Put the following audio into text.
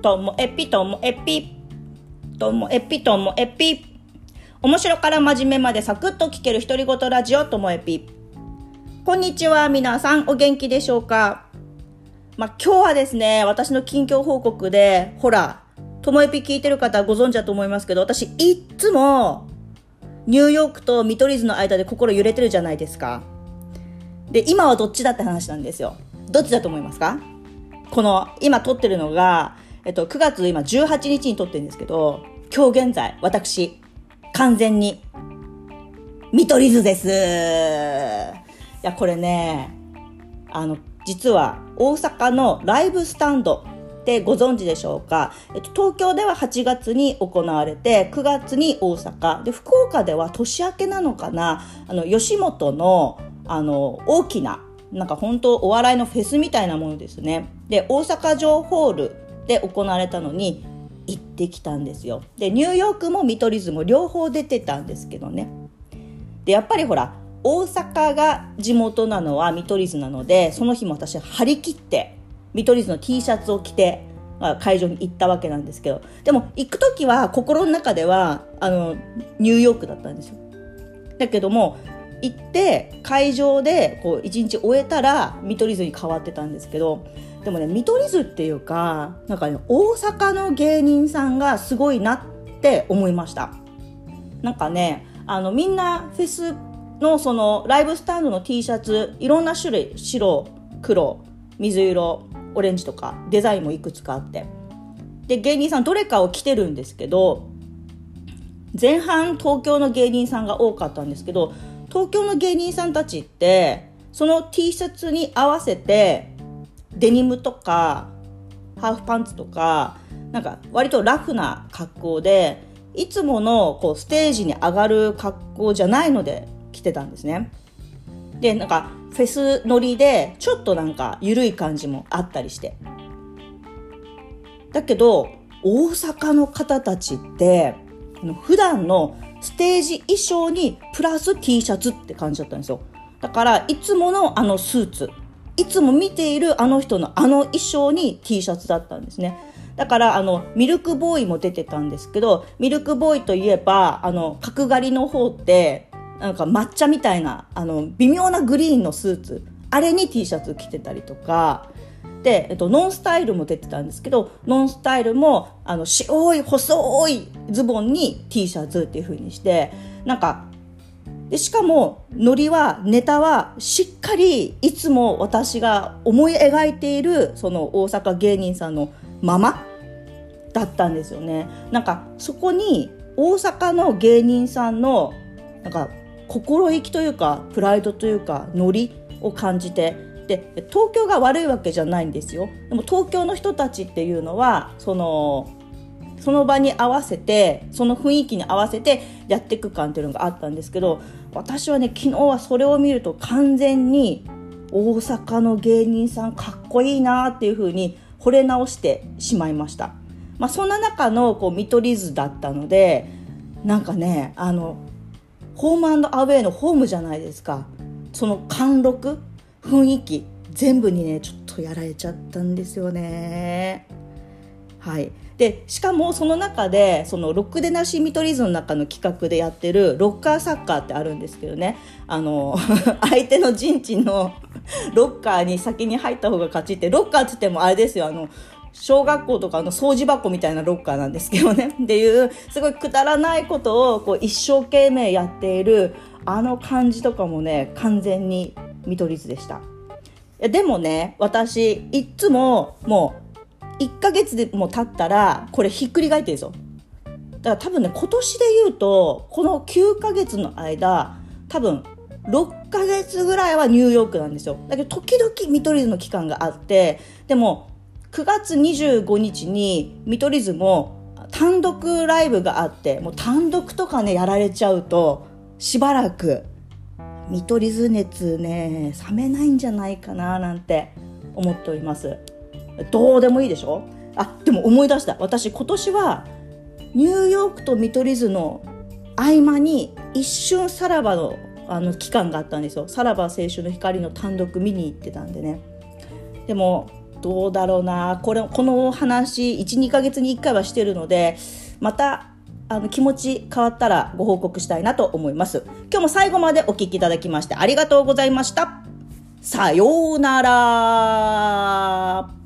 ともえぴともえぴともえぴともえぴ面白から真面目までサクッと聞ける独り言ラジオともえぴこんにちは皆さんお元気でしょうか？まあ、今日はですね私の近況報告でほらともえぴ聞いてる方ご存知だと思いますけど私いっつもニューヨークと見取り図の間で心揺れてるじゃないですか。で今はどっちだって話なんですよ。どっちだと思いますか？この今撮ってるのが、えっと、9月今18日に撮ってるんですけど今日現在私完全に見取り図です。いやこれねあの実は大阪のライブスタンドってご存知でしょうか、えっと、東京では8月に行われて9月に大阪。で福岡では年明けなのかな？あの吉本のあの大きななんか本当お笑いのフェスみたいなものですね。で大阪城ホールで行われたのに行ってきたんですよ。でニューヨークも見取り図も両方出てたんですけどね。でやっぱりほら大阪が地元なのは見取り図なのでその日も私張り切って見取り図の T シャツを着て会場に行ったわけなんですけど。でも行く時は心の中ではあのニューヨークだったんですよ。だけども行って会場でこう一日終えたら見取り図に変わってたんですけどでもね見取り図っていうかなんかね大阪の芸人さんがすごいなって思いました。なんかねあのみんなフェスのそのライブスタンドの T シャツいろんな種類白黒水色オレンジとかデザインもいくつかあって。で芸人さんどれかを着てるんですけど前半東京の芸人さんが多かったんですけど東京の芸人さんたちってその T シャツに合わせてデニムとかハーフパンツとかなんか割とラフな格好でいつものこうステージに上がる格好じゃないので着てたんですね。でなんかフェス乗りでちょっとなんか緩い感じもあったりしてだけど大阪の方たちって普段のステージ衣装にプラス T シャツって感じだったんですよ。だからいつものあのスーツ。いつも見ているあの人のあの衣装に T シャツだったんですね。だからあのミルクボーイも出てたんですけどミルクボーイといえばあの角刈りの方ってなんか抹茶みたいなあの微妙なグリーンのスーツ。あれに T シャツ着てたりとか。で、えっと、ノンスタイルも出てたんですけどノンスタイルもあの白い細いズボンに T シャツっていう風にしてなんかでしかもノリはネタはしっかりいつも私が思い描いているその大阪芸人さんのままだったんですよね。なんかそこに大阪の芸人さんのなんか心意気というかプライドというかノリを感じてで東京が悪いわけじゃないんですよ。でも東京の人たちっていうのはそのその場に合わせてその雰囲気に合わせてやっていく感っていうのがあったんですけど私はね昨日はそれを見ると完全に大阪の芸人さんかっこいいなっていう風に惚れ直してしまいました、まあ、そんな中のこう見取り図だったのでなんかねあのホームアウェイのホームじゃないですか。その貫禄雰囲気全部にねちょっとやられちゃったんですよね。はい。でしかもその中でそのロックでなし見取り図の中の企画でやってるロッカーサッカーってあるんですけどね。あの 相手の陣地のロッカーに先に入った方が勝ちってロッカーっつってもあれですよ。あの小学校とかの掃除箱みたいなロッカーなんですけどね。っていうすごいくだらないことをこう一生懸命やっているあの感じとかもね完全に見取り図でした。でもね私いっつももう1ヶ月でも経ったらこれひっくり返ってるんですよ。だから多分ね今年で言うとこの9ヶ月の間多分6ヶ月ぐらいはニューヨークなんですよ。だけど時々見取り図の期間があってでも9月25日に見取り図も単独ライブがあってもう単独とかねやられちゃうとしばらく見取り図熱ね冷めないんじゃないかななんて思っております。どうでもいいでしょ？あでも思い出した。私今年はニューヨークと見取り図の合間に一瞬さらばのあの期間があったんですよ。さらば青春の光の単独見に行ってたんでね。でもどうだろうな。これこの話12ヶ月に1回はしてるのでまたあの気持ち変わったらご報告したいなと思います。今日も最後までお聴きいただきましてありがとうございました。さようなら。